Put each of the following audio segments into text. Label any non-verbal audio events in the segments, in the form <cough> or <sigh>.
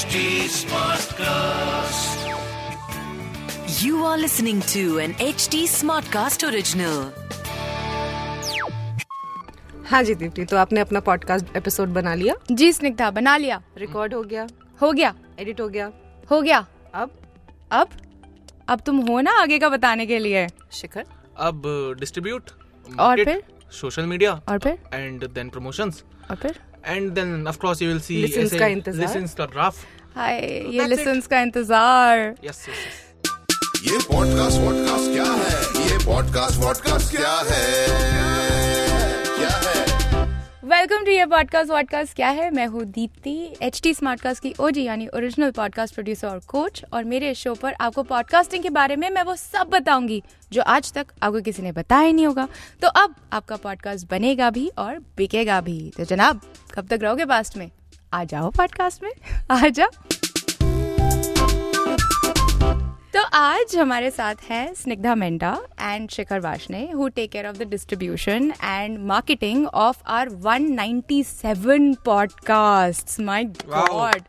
HD Smartcast. You are listening to an HD Smartcast original. हाँ जी दीप्ति तो आपने अपना पॉडकास्ट एपिसोड बना लिया? जी स्निग्धा बना लिया। रिकॉर्ड हो गया। हो गया। एडिट हो गया। हो गया। अब? अब? अब तुम हो ना आगे का बताने के लिए। शिखर? अब डिस्ट्रीब्यूट और फिर? सोशल मीडिया और फिर? एंड देन प्रमोशंस और फिर? And then of course you will see Listens का इंतज़ार। लिसंस का ड्राफ्ट हाय ये लिसंस का इंतज़ार यस यस ये पॉडकास्ट वॉडकास्ट क्या है? ये पॉडकास्ट वॉडकास्ट क्या है? वेलकम टू ये पॉडकास्ट वॉडकास्ट क्या है? मैं हूँ दीप्ति एच टी स्मार्टकास्ट की ओजी यानी ओरिजिनल पॉडकास्ट प्रोड्यूसर और कोच और मेरे शो पर आपको पॉडकास्टिंग के बारे में मैं वो सब बताऊँगी जो आज तक आपको किसी ने बताया ही नहीं होगा। तो अब आपका पॉडकास्ट बनेगा भी और बिकेगा भी। तो जनाब, कब तक रहोगे पास्ट में? आ जाओ पॉडकास्ट में। <laughs> आ जाओ। तो आज हमारे साथ हैं Snigdha Mendha and Shikhar Washne who take care of the distribution and marketing of our 197 podcasts my. God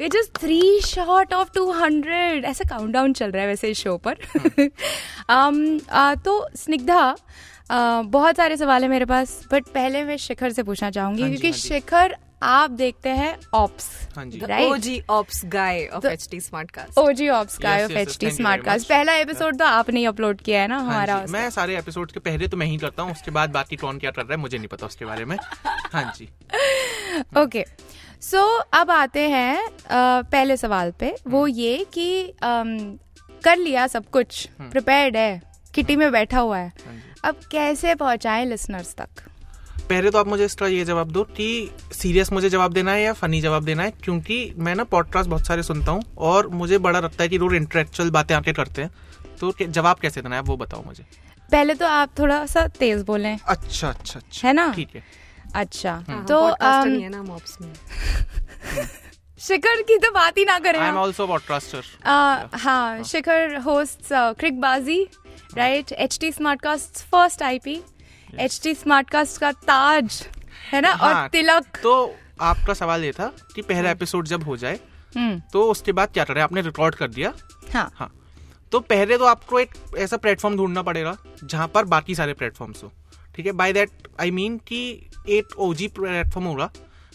we just three short of 200 ऐसा काउंटडाउन चल रहा है वैसे इस शो पर. <laughs> Um, uh, तो स्निग्धा uh, बहुत सारे सवाल है मेरे पास बट पहले मैं शिखर से पूछना चाहूँगी हाँ क्योंकि हाँ शिखर आप देखते हैं ऑप्स हाँ. OG ops guy of HT Smartcast OG ops Yes, of yes, yes, H T thank you very Smartcast पहला एपिसोड तो आपने ही अपलोड किया है ना हाँ हमारा मैं सारे एपिसोड के पहले तो मैं ही करता हूँ उसके बाद बाकी कौन क्या कर रहा है मुझे नहीं पता उसके बारे में। हाँ जी। <laughs> ओके सो अब आते हैं पहले सवाल पे। वो ये कि कर लिया सब कुछ प्रिपेयर्ड है किटी में बैठा हुआ है। अब कैसे पहुंचाएँ लिसनर्स तक? पहले तो आप मुझे इसका ये जवाब दो कि सीरियस मुझे जवाब देना है या फनी जवाब देना है क्योंकि मैं ना पॉडकास्ट बहुत सारे सुनता हूँ और मुझे बड़ा लगता है कि लोग इंटेलेक्चुअल बातें आके करते हैं। तो जवाब कैसे देना है वो बताओ मुझे। पहले तो आप थोड़ा सा तेज बोलें। अच्छा अच्छा अच्छा। है ना? ठीक है। अच्छा तो तो है ना हम ऑप्स में। <laughs> शिखर की तो बात ही ना करें आई एम आप। ऑल्सो पॉडकास्टर Uh, हाँ Shikhar host Cricbaazi right H T Smartcast first IP H T Smartcast का ताज है ना? हाँ, और तिलक। तो आपका सवाल ये था कि पहला एपिसोड जब हो जाए हम्म। तो उसके बाद क्या करें? आपने रिकॉर्ड कर दिया। हाँ। हाँ। तो पहले तो आपको एक ऐसा प्लेटफॉर्म ढूंढना पड़ेगा जहाँ पर बाकी सारे प्लेटफॉर्म्स हो। ठीक है? बाय दैट आई मीन कि एक ओजी प्लेटफॉर्म होगा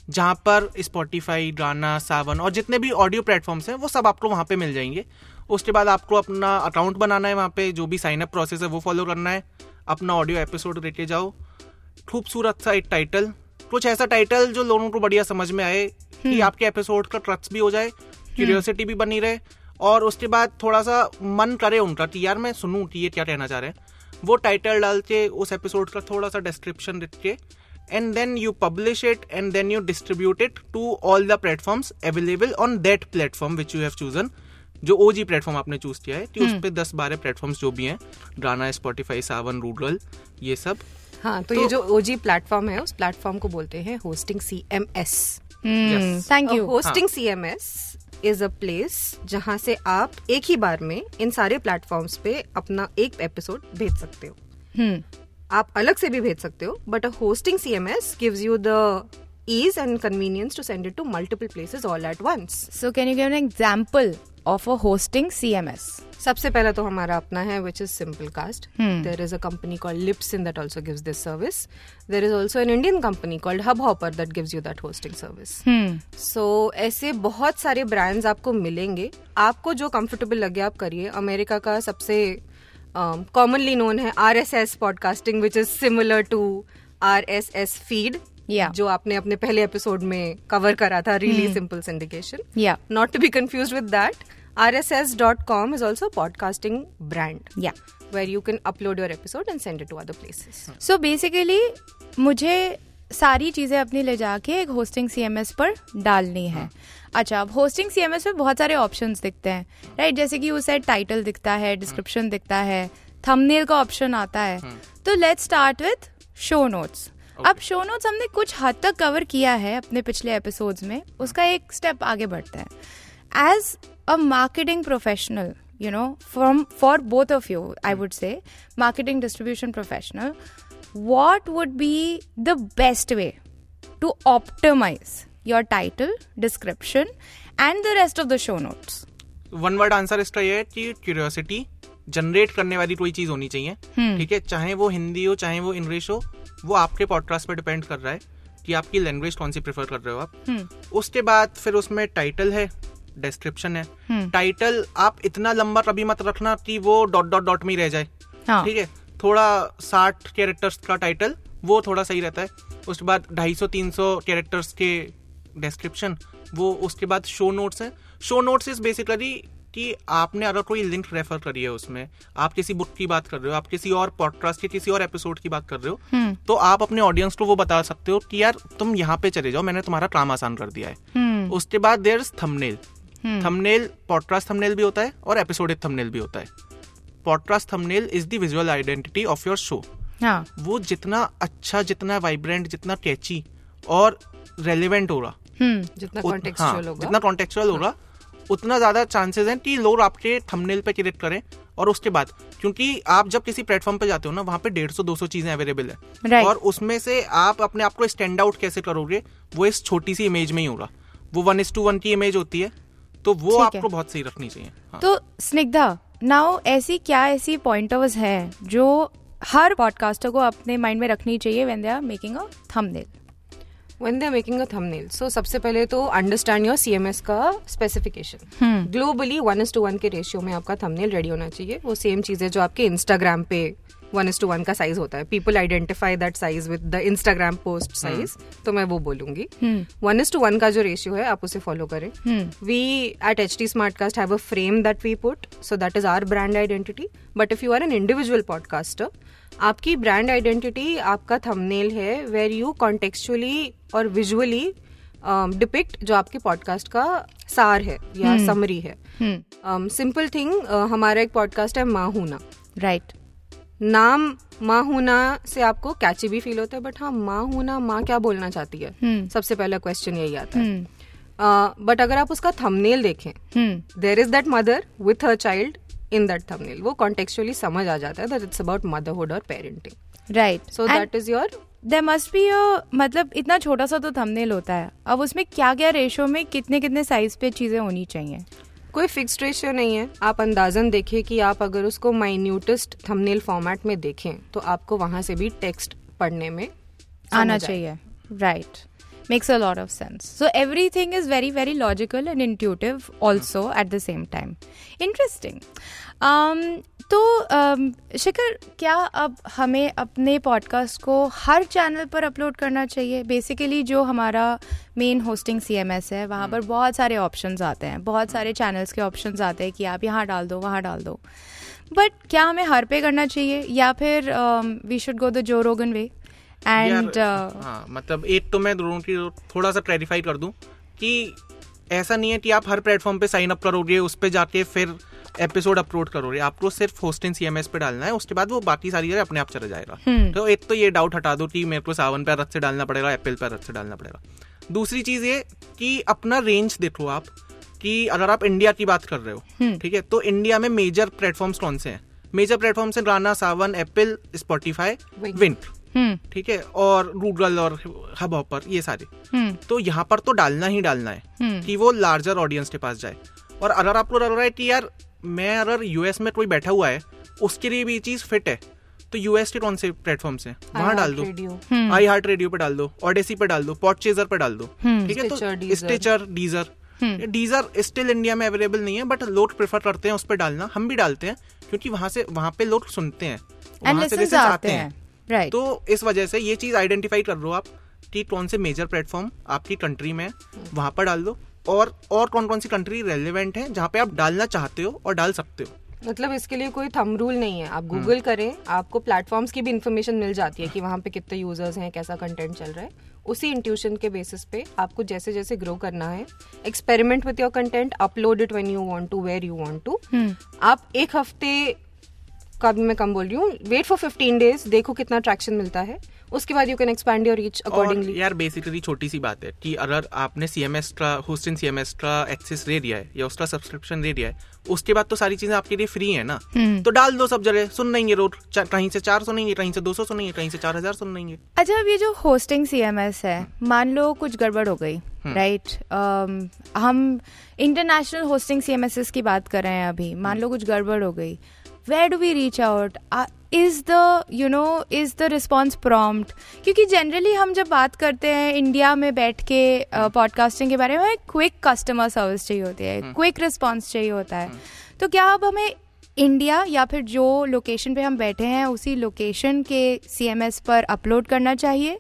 जहाँ पर स्पॉटिफाई गाना सावन और जितने भी ऑडियो प्लेटफॉर्म्स हैं वो सब आपको वहाँ पे मिल जाएँगे। उसके बाद आपको अपना अकाउंट बनाना है वहाँ पे जो भी साइन अप प्रोसेस है वो फॉलो करना है। अपना ऑडियो एपिसोड लेके जाओ। खूबसूरत सा एक टाइटल कुछ ऐसा टाइटल जो लोगों को बढ़िया समझ में आए कि आपके एपिसोड का ट्रस्ट भी हो जाए क्यूरियोसिटी भी बनी रहे और उसके बाद थोड़ा सा मन करे उनका कि यार मैं सुनूं कि ये क्या कहना चाह रहे हैं। वो टाइटल डाल के उस एपिसोड का थोड़ा सा डिस्क्रिप्शन लिख के and then you publish it and then you distribute it to all the platforms available on that platform which you have chosen जो ओ जी प्लेटफॉर्म आपने चूज़ किया है कि उस पर दस बारह प्लेटफॉर्म जो भी हैं गाना स्पॉटिफाई सावन रूडल ये सब। हाँ तो तो ये जो ओजी प्लेटफॉर्म है उस प्लेटफॉर्म को बोलते हैं hosting C M S thank you hosting C M S is a place जहाँ से आप एक ही बार में इन सारे प्लेटफॉर्म्स पे अपना एक एपिसोड भेज सकते हो। हम्म आप अलग से भी भेज सकते हो but a hosting C M S gives you the ease and convenience to send it to multiple places all at once. So can you give an of a hosting C M S सबसे पहला तो हमारा अपना है which is Simplecast there is a company Libsyn that also gives this service there is also an Indian company called Hubhopper that gives you that hosting service so ऐसे बहुत सारे brands आपको मिलेंगे। आपको जो कंफर्टेबल लगे आप करिए। अमेरिका का सबसे um, कॉमनली नोन है R S S podcasting which is similar to R S S feed Yeah. जो आपने अपने पहले एपिसोड में कवर करा था really simple syndication Yeah. Not to be confuse with that R S S dot com is also podcasting brand या where you can upload your episode and send it to other places so basically मुझे सारी चीज़ें अपनी ले जाके एक hosting CMS पर डालनी है। अच्छा अब होस्टिंग सीएमएस में बहुत सारे ऑप्शन दिखते हैं। राइट जैसे कि उसे टाइटल दिखता है डिस्क्रिप्शन दिखता है थंबनेल का ऑप्शन आता है। तो let's start with show notes अब शो नोट्स हमने कुछ हद तक कवर किया है अपने पिछले एपिसोड्स में। उसका एक स्टेप आगे बढ़ता है। As a marketing professional you know from for both of you i would say marketing distribution professional what would be the best way to optimize your title description and the rest of the show notes one word answer इसका ये है कि curiosity generate करने वाली कोई चीज़ होनी चाहिए। ठीक है? चाहे वो हिंदी हो चाहे वो इंग्लिश हो वो आपके पॉडकास्ट पे डिपेंड कर रहा है कि आपकी लैंग्वेज कौन सी प्रेफर कर रहे हो आप। उसके बाद फिर उसमें टाइटल है डिस्क्रिप्शन है। टाइटल आप इतना लंबा कभी मत रखना कि वो डॉट डॉट डॉट में ही रह जाए। हाँ। ठीक है? थोड़ा साठ कैरेक्टर्स का टाइटल वो थोड़ा सही रहता है। उसके बाद ढाई सौ तीन सौ कैरेक्टर्स के डिस्क्रिप्शन वो उसके बाद शो नोट्स है। शो नोट्स इज़ बेसिकली कि आपने अगर कोई लिंक रेफर करी है उसमें आप किसी बुक की बात कर रहे हो आप किसी और पॉडकास्ट के किसी और एपिसोड की बात कर रहे हो तो आप अपने ऑडियंस को वो बता सकते हो कि यार तुम यहाँ पे चले जाओ मैंने तुम्हारा काम आसान कर दिया है। उसके बाद there is thumbnail thumbnail podcast thumbnail भी होता है और एपिसोडिक थमनेल भी होता है। Podcast thumbnail is the visual identity of your show हाँ। वो जितना अच्छा जितना वाइब्रेंट जितना कैची और रेलिवेंट होगा हम्म जितना कॉन्टेक्चुअल हाँ, होगा। जितना कॉन्टेक्चुअल होगा उतना ज़्यादा चांसेस हैं कि लोग आपके थंबनेल पे क्लिक करें और उसके बाद क्योंकि आप जब किसी प्लेटफॉर्म पे जाते हो ना वहाँ पे डेढ़ सौ दो सौ चीज़ें अवेलेबल है Right. और उसमें से आप अपने आप को स्टैंड आउट कैसे करोगे वो इस छोटी सी इमेज में ही होगा वो वन इज़ टू वन की इमेज होती है तो वो ठीक है। आपको बहुत सही रखनी चाहिए हाँ। तो स्निग्धा नाउ ऐसी क्या ऐसी पॉइंटर्स हैं जो हर पॉडकास्टर को अपने माइंड में रखनी चाहिए when they are making a thumbnail when they're making a thumbnail. So सबसे पहले तो अंडरस्टैंड योर सीएमएस का specification globally one is to one के रेशियो में आपका थंबनेल रेडी होना चाहिए. वो सेम चीज़ है जो आपके इंस्टाग्राम पे वन इज़ टू वन का साइज़ होता है। People identify that size with the Instagram post size तो मैं वो बोलूँगी। वन इज़ टू वन का जो रेशियो है आप उसे फॉलो करें। We at H T smart cast have a frame that we put so that is our brand identity but if you are an individual podcaster आपकी brand identity आपका thumbnail है where you contextually और visually depict जो आपके podcast का सार है या समरी है। सिंपल थिंग हमारा एक पॉडकास्ट है माहूना। राइट नाम माँ होना से आपको कैची भी फील होता है बट हाँ माँ होना माँ क्या बोलना चाहती है? सबसे पहला क्वेश्चन यही आता है। बट uh, अगर आप उसका थंबनेल देखें there is that mother with her child in that thumbnail वो कॉन्टेक्चुअली समझ आ जाता है दैट इट्स अबाउट मदरहुड और parenting right so that is your there must be मतलब इतना छोटा सा तो थंबनेल होता है। अब उसमें क्या क्या रेशो में कितने कितने साइज़ पे चीज़ें होनी चाहिए? कोई फिक्स रेशियो नहीं है। आप अंदाजन देखें कि आप अगर उसको माइन्यूटेस्ट थंबनेल फॉर्मेट में देखें तो आपको वहाँ से भी टेक्स्ट पढ़ने में आना चाहिए। Right makes a lot of sense so every is very very logical and intuitive also at the same time interesting um, तो um, शिखर क्या अब हमें अपने पॉडकास्ट को हर चैनल पर अपलोड करना चाहिए? बेसिकली जो हमारा main hosting C M S है वहाँ पर बहुत सारे ऑप्शन आते हैं। बहुत सारे चैनल्स के ऑप्शन आते हैं कि आप यहाँ डाल दो वहाँ डाल दो। बट क्या हमें हर पे करना चाहिए? या फिर वी शुड गो द जो रोगन वे एंड हाँ मतलब एक तो मैं दोनों की थोड़ा सा क्लैरिफाई कर दूँ कि ऐसा नहीं है कि आप हर प्लेटफॉर्म पे साइन अप करोगे उस पे जाके फिर एपिसोड अपलोड करोगे आपको सिर्फ़ होस्टिंग सीएमएस पे डालना है उसके बाद वो बाकी सारी जगह अपने आप चला जाएगा। तो एक तो ये डाउट हटा दो कि मेरे को सावन पे अलग से डालना पड़ेगा एप्पल पे अलग से डालना पड़ेगा। दूसरी चीज़ ये कि अपना रेंज देखो आप कि अगर आप इंडिया की बात कर रहे हो ठीक है तो इंडिया में मेजर प्लेटफॉर्म्स कौन से हैं? मेजर प्लेटफॉर्म्स हैं राना सावन एप्पल स्पॉटिफाई. विंट हम्म। ठीक है और गूगल और हब हॉपर ये सारे। हम्म। तो यहाँ पर तो डालना ही डालना है कि वो लार्जर ऑडियंस के पास जाए। और अगर आपको लग रहा है कि यार मैं अगर यूएस में कोई बैठा हुआ है उसके लिए भी ये चीज़ फिट है। तो यूएस के कौन से प्लेटफॉर्म से? वहाँ डाल दो। आई हार्ट रेडियो पे डाल दो ऑडेसी पे डाल दो पॉट चेजर पे डाल दो। ठीक है? तो Stitcher Deezer Deezer still India में अवेलेबल नहीं है बट लोग प्रेफर करते हैं उस पर डालना। हम भी डालते हैं क्योंकि वहाँ से वहाँ पे लोग सुनते हैं। वहाँ से आते हैं। राइट तो इस वजह से ये चीज़ आइडेंटिफाई कर लो आप कि कौन से मेजर प्लेटफॉर्म आपकी कंट्री में वहाँ पर डाल दो। और और कौन कौन सी कंट्री रेलिवेंट है जहाँ पे आप डालना चाहते हो और डाल सकते हो? मतलब इसके लिए कोई थंब रूल नहीं है। आप गूगल करें आपको प्लेटफॉर्म्स की भी इन्फॉर्मेशन मिल जाती है कि वहाँ पे कितने यूज़र्स हैं कैसा कंटेंट चल रहा है। उसी इंट्यूशन के बेसिस पे आपको जैसे जैसे ग्रो करना है। Experiment with your content upload it when you want to where you want to आप एक हफ़्ते का भी मैं कम बोल रही हूँ। वेट फॉर फिफ्टीन डेज़ देखो कितना ट्रैक्शन मिलता है। उसके बाद you can expand your reach accordingly यार बेसिकली छोटी सी बात है कि अगर आपने C M extra host in C M extra access ले लिया है या उसका सब्सक्रिप्शन ले लिया है उसके बाद तो सारी चीज़ें आपके लिए फ्री है ना। तो डाल दो सब जगह सुन लेंगे रोज कहीं से चार सुनेंगे कहीं से दो सौ सुनेंगे कहीं से चार हज़ार सुन लेंगे अच्छा अब ये जो होस्टिंग सी एम एस है मान लो कुछ गड़बड़ हो गई राइट हम इंटरनेशनल होस्टिंग सीएमएस की बात कर रहे हैं अभी। मान लो कुछ गड़बड़ हो गई where do we reach out is the you know is the response prompt क्योंकि जनरली हम जब बात करते हैं इंडिया में बैठ के पॉडकास्टिंग के बारे में क्विक कस्टमर सर्विस चाहिए होती है क्विक रिस्पॉन्स चाहिए होता है। तो क्या अब हमें इंडिया या फिर जो लोकेशन पे हम बैठे हैं उसी लोकेशन के सीएमएस पर अपलोड करना चाहिए?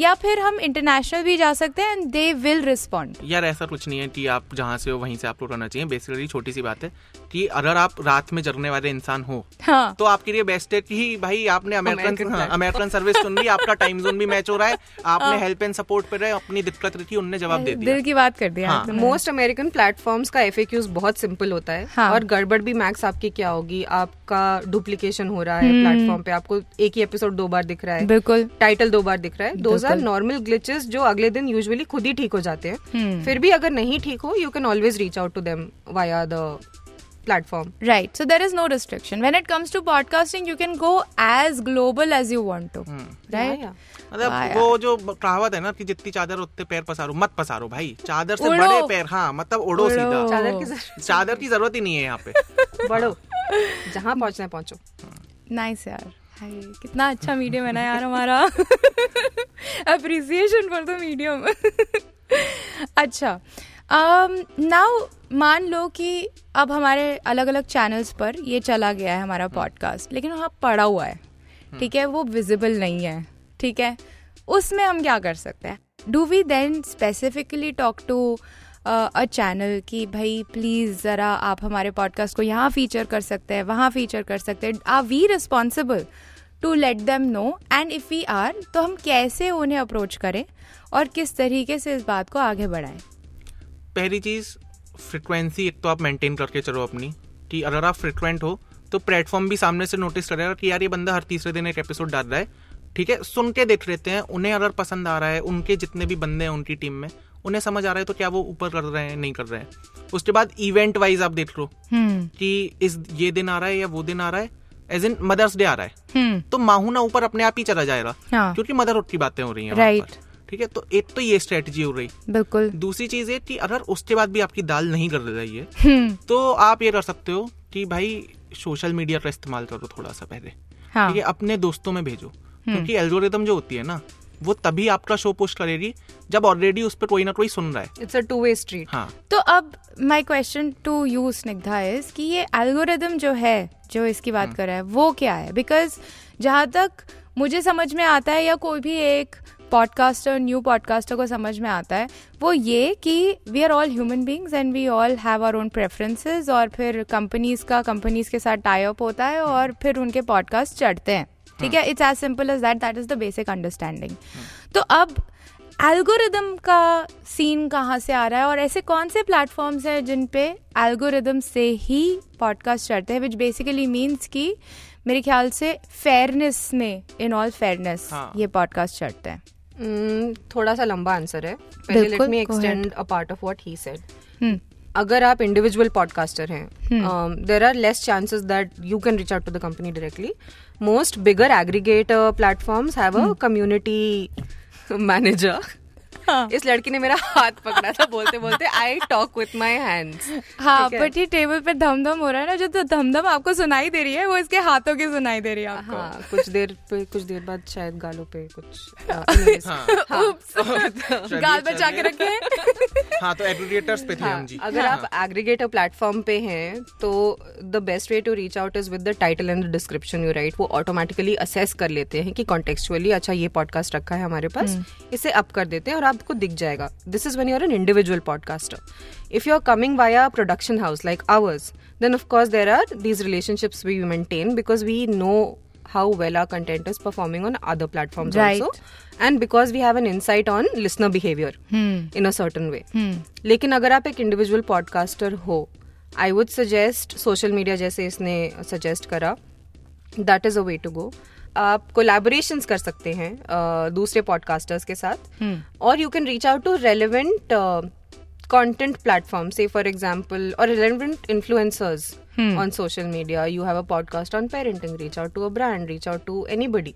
या फिर हम इंटरनेशनल भी जा सकते हैं एंड दे विल रिस्पॉन्ड यार ऐसा कुछ नहीं है कि आप जहाँ से हो वहीं से अपलोड करना चाहिए। बेसिकली छोटी सी बात है कि अगर आप रात में जगने वाले इंसान हो हाँ। तो आपके लिए बेस्ट है कि भाई आपने अमेरिकन हाँ. अमेरिकन सर्विस सुन ली आपका टाइम जोन भी मैच हो रहा है आपने हेल्प एंड सपोर्ट पे रहे अपनी दिक्कत थी उनने जवाब दे दिया। दिल की बात कर दिया हाँ। मोस्ट अमेरिकन प्लेटफॉर्म का एफ़ बहुत सिंपल होता है हाँ। और गड़बड़ भी मैक्स आपकी क्या होगी? आपका डुप्लीकेशन हो रहा है प्लेटफॉर्म पे आपको एक ही एपिसोड दो बार दिख रहा है। बिल्कुल। टाइटल दो बार दिख रहा है। दोज आर नॉर्मल ग्लिचेस जो अगले दिन यूजुअली खुद ही ठीक हो जाते हैं। फिर भी अगर नहीं ठीक हो you can always reach out to them via the platform Right. So there is no restriction. When it comes to podcasting, you can go as global as you want to. Hmm. Right? yeah. मतलब वाह वो जो कहावत है ना कि जितनी चादर उतने पैर पसारो मत पसारो भाई चादर से। बड़े पैर हाँ मतलब उड़ो उड़ो। सीधा चादर की ज़रूरत चादर की ज़रूरत ही नहीं है यहाँ पे <laughs> बढ़ो जहाँ पहुँचना है पहुंचो Nice यार. हाय, कितना अच्छा मीडियम है ना यार हमारा अप्रिसिएशन फॉर द मीडियम अच्छा नाउ मान लो कि अब हमारे अलग अलग चैनल्स पर ये चला गया है हमारा पॉडकास्ट लेकिन वहाँ पड़ा हुआ है। ठीक है वो विजिबल नहीं है। ठीक है उसमें हम क्या कर सकते हैं? Do we then specifically talk to a channel कि भाई प्लीज़ जरा आप हमारे पॉडकास्ट को यहाँ फीचर कर सकते हैं वहाँ फीचर कर सकते हैं। Are we responsible to let them know and if we are तो हम कैसे उन्हें अप्रोच करें? और किस तरीके से इस बात को आगे बढ़ाएँ? पहली चीज़ फ्रिक्वेंसी एक तो आप मेंटेन करके चलो अपनी कि अगर आप फ्रिक्वेंट हो तो प्लेटफॉर्म भी सामने से नोटिस करेगा कि यार ये बंदा हर तीसरे दिन एक एपिसोड डाल रहा है ठीक है सुन के देख लेते हैं उन्हें अगर पसंद आ रहा है उनके जितने भी बंदे हैं उनकी टीम में उन्हें समझ आ रहा है तो क्या वो ऊपर कर रहे हैं नहीं कर रहे हैं उसके बाद इवेंट वाइज आप देख लो हम्म कि इस ये दिन आ रहा है या वो दिन आ रहा है एज इन मदर्स डे आ रहा है हम्म तो माहूना ऊपर अपने आप ही चला जाएगा हाँ। क्योंकि मदरहुड की बातें हो रही हैं. पर। ठीक है? तो एक तो ये स्ट्रेटजी हो रही। बिल्कुल। दूसरी चीज़ है कि अगर उसके बाद भी आपकी दाल नहीं कर रही है हम्म। तो आप ये कर सकते हो कि भाई सोशल मीडिया का इस्तेमाल करो थोड़ा सा पहले। हाँ। ठीक है? अपने दोस्तों में भेजो। क्योंकि एल्गोरिदम जो होती है ना वो तभी आपका शो पोस्ट करेगी जब ऑलरेडी उस पर कोई ना कोई सुन रहा है। It's a two way street हाँ। तो अब my question to you Snigdha is कि ये एल्गोरिदम जो है जो इसकी बात कर रहा है वो क्या है? बिकॉज़ जहाँ तक मुझे समझ में आता है या कोई भी एक पॉडकास्टर न्यू पॉडकास्टर को समझ में आता है वो ये कि we are all human beings and we all have our own preferences और फिर कंपनीज़ का कंपनीज़ के साथ टाई अप होता है और फिर उनके पॉडकास्ट चढ़ते हैं। ठीक है? It's as simple as that that is the basic understanding तो अब एल्गोरिदम का सीन कहाँ से आ रहा है और ऐसे कौन से प्लेटफॉर्म्स हैं जिन पे एल्गोरिदम से ही पॉडकास्ट चढ़ते हैं विच बेसिकली मीन्स कि मेरे ख्याल से फेयरनेस में इन ऑल फेयरनेस। ये पॉडकास्ट चढ़ते हैं। थोड़ा सा लंबा आंसर है। पहले let me extend a part of what he said अगर आप इंडिविजुअल पॉडकास्टर हैं there are less chances that you can reach out to the company directly most bigger aggregate platforms have a community manager इस लड़की ने मेरा हाथ पकड़ा था बोलते बोलते I talk with my hands हाँ? बट ये टेबल पे धमधम हो रहा है ना जो तो धमधम आपको सुनाई दे रही है वो इसके हाथों की सुनाई दे रही है आपको। हाँ कुछ देर पे कुछ देर बाद शायद गालों पे कुछ uh, <laughs> हाँ, <laughs> <laughs> गाल बचा के रखे। हाँ तो एग्रीगेटर्स पे थे हाँ, हम जी। अगर आप एग्रीगेटर प्लेटफॉर्म पे हैं तो the best way to reach out is with the title and the description you write वो ऑटोमेटिकली असेस कर लेते हैं कि कॉन्टेक्चुअली अच्छा ये पॉडकास्ट रखा है हमारे पास इसे अप कर देते हैं और आपको दिख जाएगा। This is one your an individual podcaster if you are coming via production house like ours then of course there are these relationships we maintain because we know how well our content is performing on other platforms Right. also and because we have an insight on listener behavior in a certain way. लेकिन अगर आप एक individual podcaster हो I would suggest social media जैसे इसने suggest करा that is a way to go आप collaborations कर सकते हैं uh, दूसरे पॉडकास्टर्स के साथ। और you can reach out to relevant content platform say for example or relevant influencers on social media. You have a podcast on parenting reach out to a brand reach out to anybody.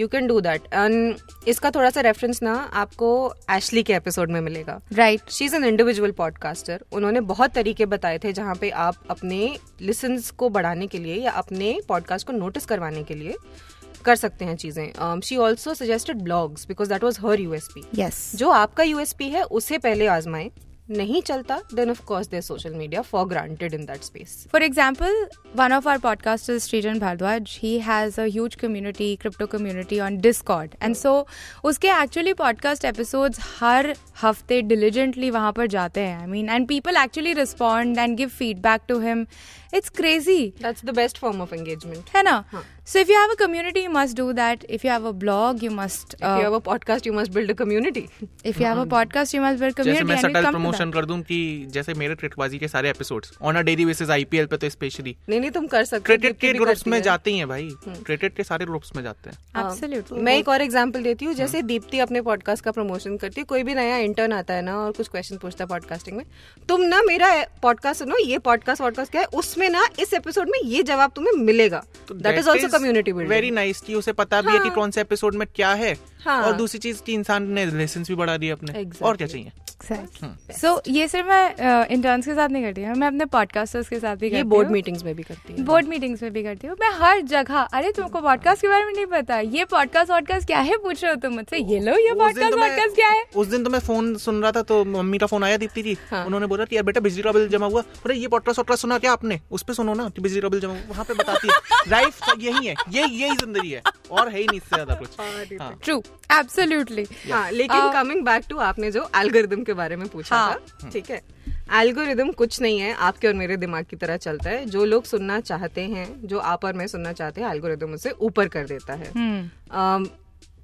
you can do that. And इसका थोड़ा सा reference ना आपको Ashley के episode में मिलेगा। Right she is an individual podcaster उन्होंने बहुत तरीके बताए थे जहाँ पे आप अपने लिसन्स को बढ़ाने के लिए या अपने पॉडकास्ट को नोटिस करवाने के लिए। कर सकते हैं चीज़ें। She also suggested blogs because that was her USP जो आपका यूएसपी है उसे पहले आजमाए। नहीं चलता then of course there social media for granted in that space for example one of our podcaster Srijan Bhardwaj he has a community crypto community on Discord and so उसके actually podcast episode हर हफ़्ते diligently वहाँ पर जाते हैं। I mean and people actually respond and give feedback to him it's crazy that's the best form of engagement है ना. So if you have a community, you must do that. If you have a blog, you must. Uh, If you have a podcast, you must build a community. if you have a podcast, you must build जैसे community. मैं and you subtle promotion that. कर दूँ कि जैसे मेरे क्रिकेटबाजी के सारे episodes on a daily basis IPL पे तो स्पेशली नहीं नहीं तुम कर सकते हो, क्रिकेट के ग्रुप्स में है। जाते ही हैं भाई क्रिकेट के सारे ग्रुप्स में जाते हैं Absolutely. मैं एक और एग्जांपल देती हूँ जैसे दीप्ति अपने पॉडकास्ट का प्रमोशन करती है कोई भी नया इंटर्न आता है ना और कुछ क्वेश्चन पूछता है पॉडकास्टिंग में तुम ना मेरा पॉडकास्ट सुनो ये पॉडकास्ट पॉडकास्ट क्या है उसमें ना इस एपिसोड में ये जवाब तुम्हें मिलेगा that is also community very nice कि उसे पता भी है कि हाँ। कौन से एपिसोड में क्या है हाँ। और दूसरी चीज़ की इंसान ने लेसन भी बढ़ा दिया अपने Exactly. और क्या चाहिए Exactly. So ये सिर्फ़ मैं इंटर्न्स के साथ नहीं करती हूँ मैं अपने पॉडकास्टर्स के साथ भी ये करती बोर्ड मीटिंग्स में भी करती है। बोर्ड मीटिंग्स में भी करती हूँ। मैं हर जगह अरे तुमको पॉडकास्ट के बारे में नहीं पता ये पॉडकास्ट वॉडकास्ट क्या है? पूछ रहे हो तुम मुझसे ये लो ये पॉडकास्ट तो वॉडकास्ट क्या है? उस दिन तो मैं फ़ोन सुन रहा था तो मम्मी का फ़ोन आया दीप्ति जी। हाँ। उन्होंने बोला कि यार बेटा बिजली का बिल जमा हुआ। अरे ये पॉडकास्ट वॉडकास्ट सुना क्या आपने? उस पे सुनो ना कि बिजली का बिल जमा हुआ। वहाँ पे बताती है। <laughs> लाइफ यही है ये यही ज़िंदगी है। और है ही नहीं इससे ज़्यादा कुछ। <laughs> हाँ। ट्रू एब्सोल्युटली हाँ लेकिन Uh, कमिंग बैक टू आपने जो एल्गोरिदम के बारे में पूछा हाँ। था। ठीक है। एल्गोरिदम कुछ नहीं है आपके और मेरे दिमाग की तरह चलता है। जो लोग सुनना चाहते हैं जो आप और मैं सुनना चाहते हैं एल्गोरिदम उसे ऊपर कर देता है। हम्म। um,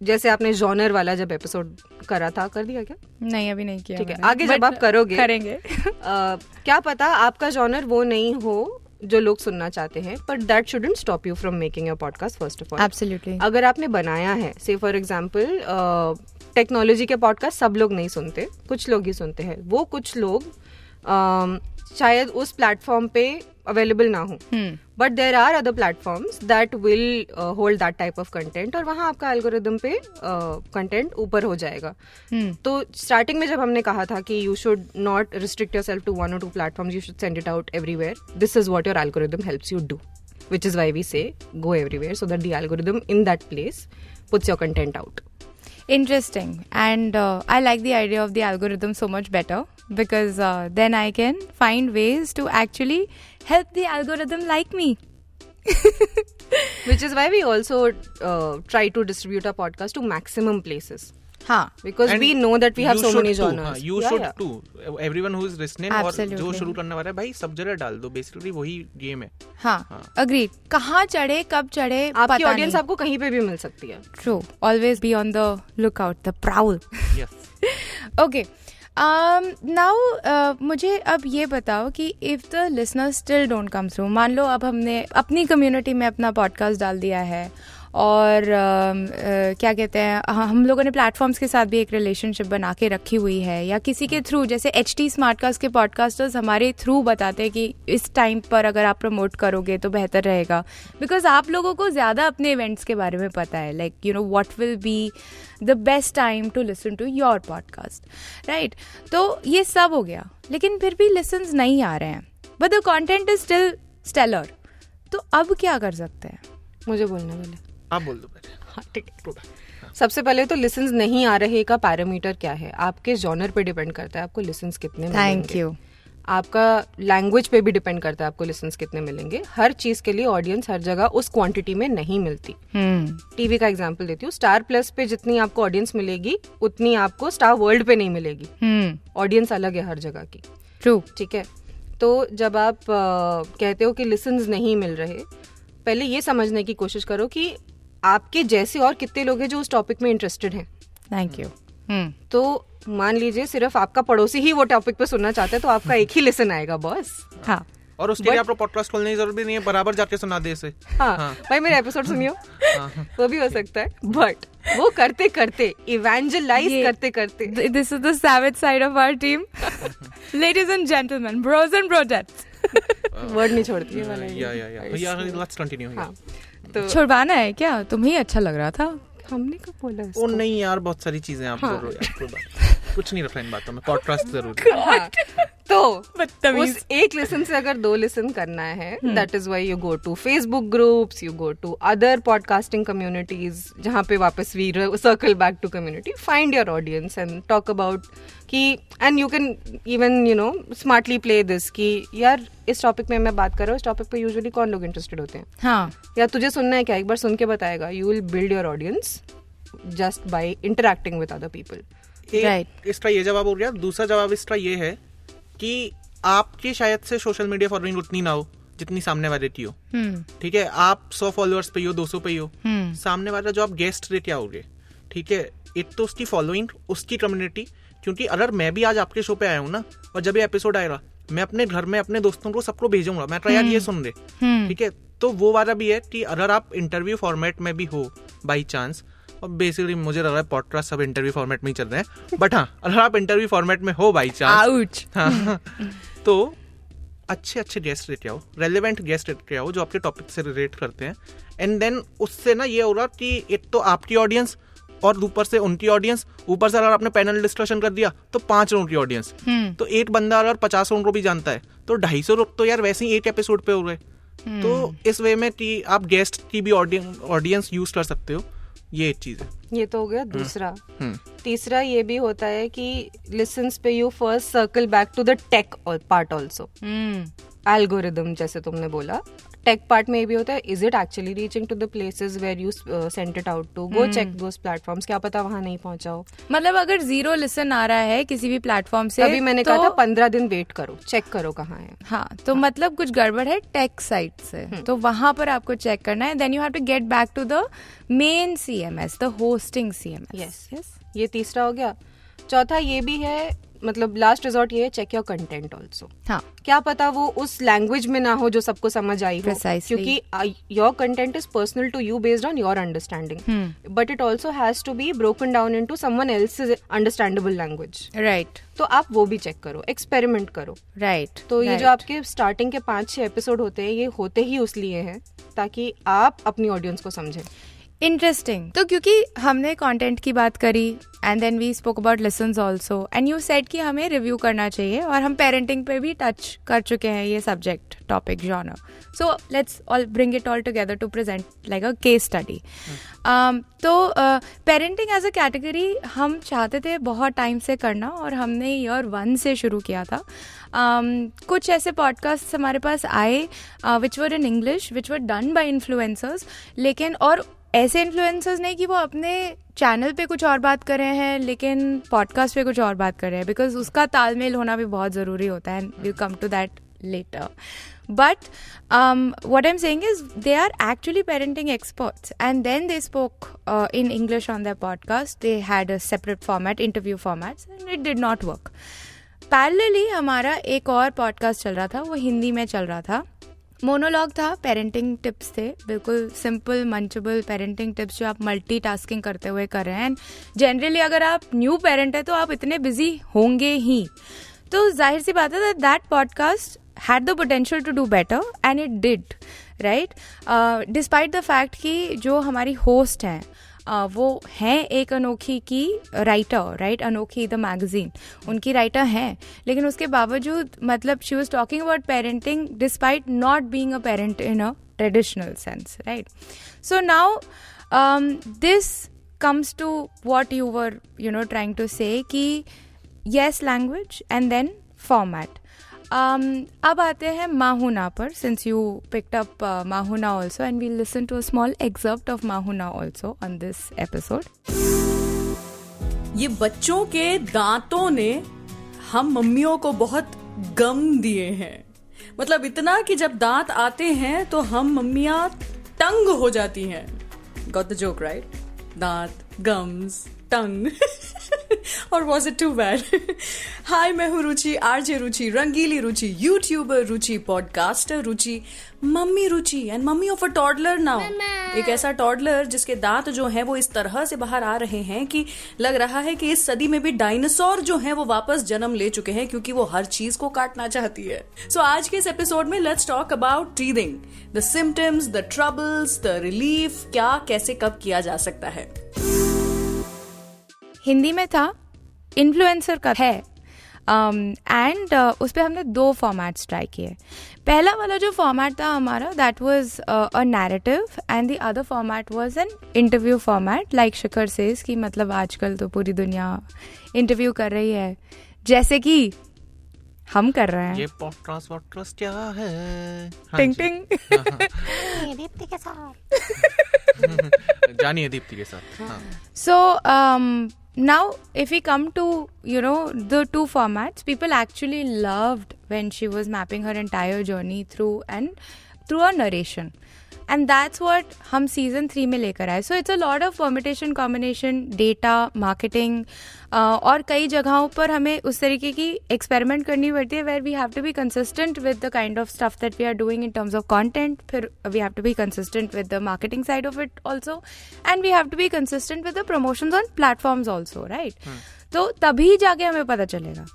जैसे आपने जॉनर वाला जब एपिसोड करा था कर दिया क्या? नहीं अभी नहीं किया ठीक है आगे जब आप करोगे करेंगे। uh, क्या पता आपका जॉनर वो नहीं हो जो लोग सुनना चाहते हैं but that shouldn't stop you from making your podcast first of all absolutely अगर आपने बनाया है से फॉर एग्ज़ाम्पल टेक्नोलॉजी के पॉडकास्ट सब लोग नहीं सुनते कुछ लोग ही सुनते हैं। वो कुछ लोग शायद उस प्लेटफॉर्म पे अवेलेबल ना हो। But there are other platforms that will hold that type of content और वहाँ आपका एल्गोरिदम पे कंटेंट uh, ऊपर हो जाएगा। hmm. तो स्टार्टिंग में जब हमने कहा था कि you should not restrict yourself to one और two platform you should send it out everywhere this is what your algorithm helps you do which is why we say go everywhere so that the algorithm in that place puts your content out Interesting. And uh, I like the idea of the algorithm so much better because uh, then I can find ways to actually help the algorithm like me. <laughs> which is why we also uh, try to distribute our podcast to maximum places हाँ because And we know that we have you so should many too, genres हाँ, you Yeah, should yeah. too. Everyone who is listening और जो शुरू करने वाला है भाई सब जगह डाल दो बेसिकली वही गेम है। हाँ अग्रीड कहाँ चढ़े कब चढ़े आपकी ऑडियंस आपको कहीं पे भी मिल सकती है। True always be on the look out the prowl okay now मुझे अब ये बताओ कि if the listener still don't come through मान लो अब हमने अपनी कम्युनिटी में अपना पॉडकास्ट डाल दिया है और uh, क्या कहते हैं हम लोगों ने प्लेटफॉर्म्स के साथ भी एक रिलेशनशिप बना के रखी हुई है या किसी के थ्रू जैसे एच टी स्मार्टकास्ट के पॉडकास्टर्स हमारे थ्रू बताते हैं कि इस टाइम पर अगर आप प्रमोट करोगे तो बेहतर रहेगा। बिकॉज़ आप लोगों को ज़्यादा अपने इवेंट्स के बारे में पता है like you know what will be the best time to listen to your podcast right तो ये सब हो गया लेकिन फिर भी लिसन्स नहीं आ रहे हैं। But the content is still stellar तो अब क्या कर सकते हैं? मुझे बोलने वाले आप बोल दो पहले। हाँ ठीक है सबसे पहले तो लिसन्स नहीं आ रहे का पैरामीटर क्या है? आपके जॉनर पे डिपेंड करता है आपको लिसन्स कितने थैंक यू आपका लैंग्वेज पे भी डिपेंड करता है आपको लिसन्स कितने मिलेंगे? हर चीज़ के लिए ऑडियंस हर जगह उस क्वांटिटी में नहीं मिलती। हम्म। टीवी का एग्ज़ाम्पल देती हूँ स्टार प्लस पे जितनी आपको ऑडियंस मिलेगी उतनी आपको स्टार वर्ल्ड पे नहीं मिलेगी। हम्म। ऑडियंस अलग है हर जगह की। ट्रू ठीक है? तो जब आप अ, कहते हो कि लिसन्स नहीं मिल रहे पहले ये समझने की कोशिश करो कि आपके जैसे और कितने लोग हैं जो उस टॉपिक में इंटरेस्टेड हैं? थैंक यू हम्म। तो मान लीजिए सिर्फ़ आपका पड़ोसी ही वो टॉपिक पे सुनना चाहता है तो आपका एक ही लेसन आएगा बॉस। हाँ। और उसके लिए आपको पॉडकास्ट खोलने की ज़रूरत भी नहीं है बराबर जाके सुना दे इसे। हाँ हाँ। भाई मेरे एपिसोड सुनियो। हाँ। <laughs> वो भी हो सकता है। बट वो करते करते इवेंजलाइज करते करते। This is is the savage side of our team. <laughs> Ladies and gentlemen, bros and word <laughs> नहीं छोड़ती है वाला या या या लेट्स कंटिन्यू हाँ। तो छुड़वाना है क्या? तुम्हें अच्छा लग रहा था। हमने कब बोला ओ नहीं यार बहुत सारी चीज़ें आप हाँ। कुछ नहीं रखा इन बातों में पॉडकास्ट ज़रूर। <laughs> हाँ, तो उस एक लिसन से अगर दो लिसन करना है that is why you go to Facebook groups you go to other podcasting communities जहाँ पे वापस we circle back to community find your audience and talk about कि and you can even you know smartly play this कि यार इस topic में मैं बात कर रहा हूँ इस टॉपिक पे यूजुअली कौन लोग इंटरेस्टेड होते हैं? हाँ। या तुझे सुनना है क्या? एक बार सुन के बताएगा you will build your audience just by interacting with other people एक. इसका ये जवाब हो गया। दूसरा जवाब इसका ये है कि आपकी शायद से सोशल मीडिया फॉलोइंग उतनी ना हो जितनी सामने वाले की हो। हम्म ठीक है? आप सौ फॉलोअर्स पे हो दो सौ पे हो हम्म सामने वाला जो आप गेस्ट लेके आओगे ठीक है? एक तो उसकी फॉलोइंग उसकी कम्युनिटी क्योंकि अगर मैं भी आज आपके शो पे आया हूँ ना और जब ये एपिसोड आएगा मैं अपने घर में अपने दोस्तों को सबको भेजूँगा। मैं यार ये सुन ले। हम्म ठीक है? तो वो वाला भी है कि अगर आप इंटरव्यू फॉर्मेट में भी हो बाई चांस और बेसिकली मुझे लग रहा है पॉडकास्ट सब इंटरव्यू फॉर्मेट में ही चल रहे हैं। बट हाँ अगर आप इंटरव्यू फॉर्मेट में हो बाई <laughs> चांस हाँ तो अच्छे अच्छे गेस्ट लेके आओ रेलिवेंट गेस्ट लेके आओ जो आपके टॉपिक से रिलेट करते हैं। एंड देन उससे ना ये होगा कि एक तो आपकी ऑडियंस और ऊपर से उनकी ऑडियंस ऊपर से अगर आपने पैनल डिस्कशन कर दिया तो पाँच लोगों की ऑडियंस हम्म। तो एक बंदा अगर पचास लोगों को भी जानता है तो ढाई सौ लोग तो यार वैसे ही एक एपिसोड पे हो गए। तो इस वे में कि आप गेस्ट की भी ऑडियंस यूज़ कर सकते हो। ये एक चीज़ है। ये तो हो गया दूसरा। हम्म। तीसरा ये भी होता है कि लिसन्स पे you first circle back to the tech part also hmm. Algorithm जैसे तुमने बोला। टेक पार्ट में ये भी होता है is it actually reaching to the places where you sent it out to go check those platforms क्या पता वहाँ नहीं पहुंचाओ मतलब अगर ज़ीरो लिसन आ रहा है किसी भी प्लेटफॉर्म से तभी मैंने तो, कहा था पंद्रह दिन वेट करो चेक करो कहाँ है। हाँ तो हाँ. मतलब कुछ गड़बड़ है टेक साइट से। हुँ. तो वहाँ पर आपको चेक करना है then you have to get back to the main CMS the hosting CMS yes yes ये तीसरा हो गया। चौथा ये भी है मतलब लास्ट रिजॉर्ट ये है चेक योर कंटेंट ऑल्सो हाँ. क्या पता वो उस लैंग्वेज में ना हो जो सबको समझ आई हो क्योंकि your content is personal to you based on your understanding but it also has to be broken down in to someone else understandable language right तो आप वो भी चेक करो एक्सपेरिमेंट करो. राइट right, तो ये जो आपके स्टार्टिंग के पाँच छह एपिसोड होते हैं ये होते ही उस लिए हैं ताकि आप अपनी ऑडियंस को समझें। इंटरेस्टिंग तो क्योंकि हमने कंटेंट की बात करी and then we spoke about lesson also and you said कि हमें रिव्यू करना चाहिए और हम पेरेंटिंग पे भी टच कर चुके हैं ये subject topic genre so let's all bring it all together to present like a case study तो पेरेंटिंग एज अ कैटेगरी हम चाहते थे बहुत टाइम से करना और हमने ईयर वन से शुरू किया था. Um, कुछ ऐसे पॉडकास्ट हमारे पास आए which were in English which were done by influencers लेकिन और ऐसे इन्फ्लुएंसर्स नहीं कि वो अपने चैनल पे कुछ और बात कर रहे हैं, लेकिन पॉडकास्ट पे कुछ और बात कर रहे हैं बिकॉज़ उसका तालमेल होना भी बहुत ज़रूरी होता है and will come to that later but what am saying is they are actually parenting experts and then they spoke in English on the podcast they had a separate format interview formats and it did not work parallelly हमारा एक और podcast चल रहा था, वो हिंदी में चल रहा था। मोनोलॉग था पेरेंटिंग टिप्स थे, बिल्कुल सिंपल मंचबल पेरेंटिंग टिप्स जो आप मल्टी टास्किंग करते हुए कर रहे हैं। एंड जनरली अगर आप न्यू पेरेंट है तो आप इतने बिज़ी होंगे ही। तो ज़ाहिर सी बात है that podcast had the potential to do better and it did right despite the fact कि जो हमारी होस्ट हैं वो हैं एक अनोखी की writer right Anokhi the magazine उनकी राइटर हैं, लेकिन उसके बावजूद मतलब she was talking about parenting despite not being a parent in a traditional sense right so now this comes to what you were you know trying to say कि yes, language, and then format. Um, अब आते हैं माहुना पर since you picked up Mahuna also and we listen to a small excerpt of Mahuna also on this episode ये बच्चों के दांतों ने हम मम्मियों को बहुत गम दिए हैं। मतलब इतना कि जब दांत आते हैं तो हम मम्मिया तंग हो जाती हैं। गॉट द जोक राइट दांत गम्स टंग <laughs> और was it too bad hi मैं हूँ Ruchi RJ Ruchi Rangili Ruchi YouTuber Ruchi podcaster Ruchi mummy Ruchi and mummy of a toddler now एक ऐसा टॉडलर जिसके दांत जो हैं वो इस तरह से बाहर आ रहे हैं कि लग रहा है कि इस सदी में भी डायनासोर जो हैं वो वापस जन्म ले चुके हैं क्योंकि वो हर चीज़ को काटना चाहती है। सो so, आज के इस एपिसोड में let's talk about teething the symptoms the troubles the relief क्या कैसे कब किया जा सकता है। हिंदी में था इन्फ्लुएंसर का है एंड um, uh, उस पर हमने दो फॉर्मेट्स ट्राई किए। पहला वाला जो फॉर्मेट था हमारा that was a narrative and the other format was an interview format like Shikhar says कि मतलब आजकल तो पूरी दुनिया इंटरव्यू कर रही है। जैसे कि हम कर रहे हैं। ये ट्रस्ट क्या है? हाँ टिंग टिंग। हाँ, हाँ। दीप्ति के साथ। <laughs> जानिए दीप्ति के साथ so now if you come to you know the two formats people actually loved when she was mapping her entire journey through and through a narration and that's what हम सीज़न थ्री में लेकर आए. So it's a lot of permutation combination data marketing और कई जगहों पर हमें उस तरीके की एक्सपेरिमेंट करनी पड़ती है where we have to be consistent with the kind of stuff that we are doing in terms of content फिर we have to be consistent with the marketing side of it also and we have to be consistent with the promotion on platforms also right तो तभी जाके हमें पता चलेगा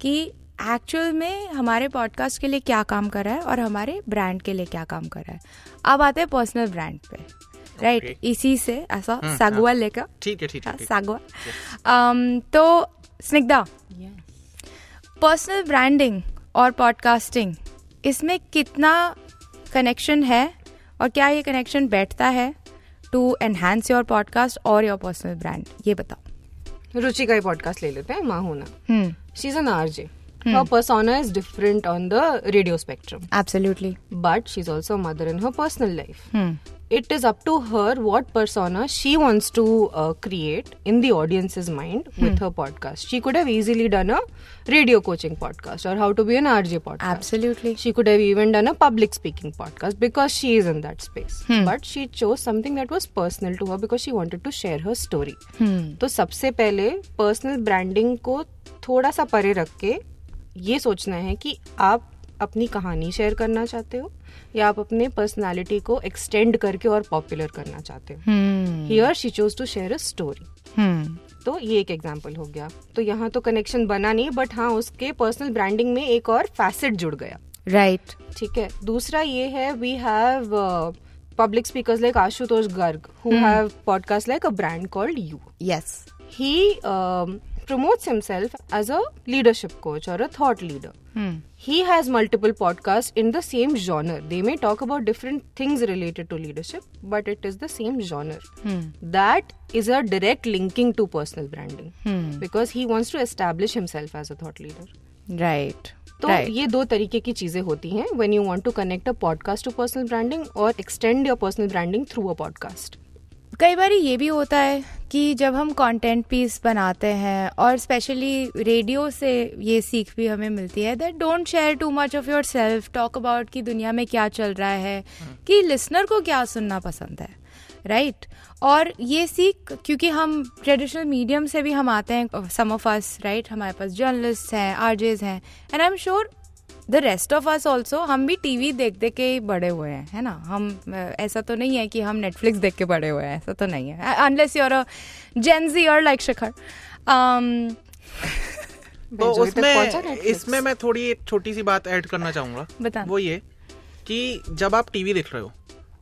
कि actual में हमारे पॉडकास्ट के लिए क्या काम कर रहा है और हमारे ब्रांड के लिए क्या काम कर रहा है? अब आते हैं पर्सनल ब्रांड पे। Right Okay. इसी से ऐसा सागुआ लेकर। ठीक है ठीक है हाँ, सागवा। Um, तो स्निग्धा। पर्सनल ब्रांडिंग और पॉडकास्टिंग इसमें कितना कनेक्शन है और क्या ये कनेक्शन बैठता है टू एनहांस योर पॉडकास्ट और योर पर्सनल ब्रांड ये बताओ। रुचि का ही पॉडकास्ट ले लेते हैं माहूना हम्म। She is an RJ her persona is different on the radio spectrum absolutely but she's also a mother in her personal life hmm it is up to her what persona she wants to uh, create in the audience's mind hmm. with her podcast. She could have easily done a radio coaching podcast or how to be an RJ podcast. Absolutely She could have even done a public speaking podcast because she is in that space. But she chose something that was personal to her because she wanted to share her story. तो सबसे पहले personal branding को थोड़ा सा परे रख के ये सोचना है कि आप अपनी कहानी शेयर करना चाहते हो या आप अपने पर्सनालिटी को एक्सटेंड करके और पॉपुलर करना चाहते हो। Here she chose to share a story तो ये एक एग्ज़ाम्पल हो गया। तो यहाँ तो कनेक्शन बना नहीं बट हाँ उसके पर्सनल ब्रांडिंग में एक और फैसेट जुड़ गया। Right right. ठीक है? दूसरा ये है we have public speakers like Ashutosh Garg who have podcast like a brand called you yes um, promotes himself as a leadership coach or a thought leader. Hmm. He has multiple podcasts in the same genre. They may talk about different things related to leadership, but it is the same genre. Hmm. That is a direct linking to personal branding hmm. because he wants to establish himself as a thought leader. Right तो right. ये दो तरीके की चीज़ें होती हैं when you want to connect a podcast to personal branding or extend your personal branding through a podcast. कई बार ये भी होता है कि जब हम कंटेंट पीस बनाते हैं और स्पेशली रेडियो से ये सीख भी हमें मिलती है that don't share too much of yourself talk about कि दुनिया में क्या चल रहा है, कि लिसनर को क्या सुनना पसंद है राइट और ये सीख, क्योंकि हम ट्रेडिशनल मीडियम से भी हम आते हैं सम ऑफ़ अस राइट हमारे पास जर्नलिस्ट हैं आरजेज हैं and I am sure the rest of us also हम भी टीवी देख देख के ही बड़े हुए हैं है ना? हम ऐसा तो नहीं है कि हम नेटफ्लिक्स देख के बड़े हुए हैं ऐसा तो नहीं है। Unless you're a Gen Z और लाइक शिखर Um, <laughs> तो उसमें इसमें मैं थोड़ी एक छोटी सी बात ऐड करना चाहूँगा। बता। वो ये कि जब आप टीवी देख रहे हो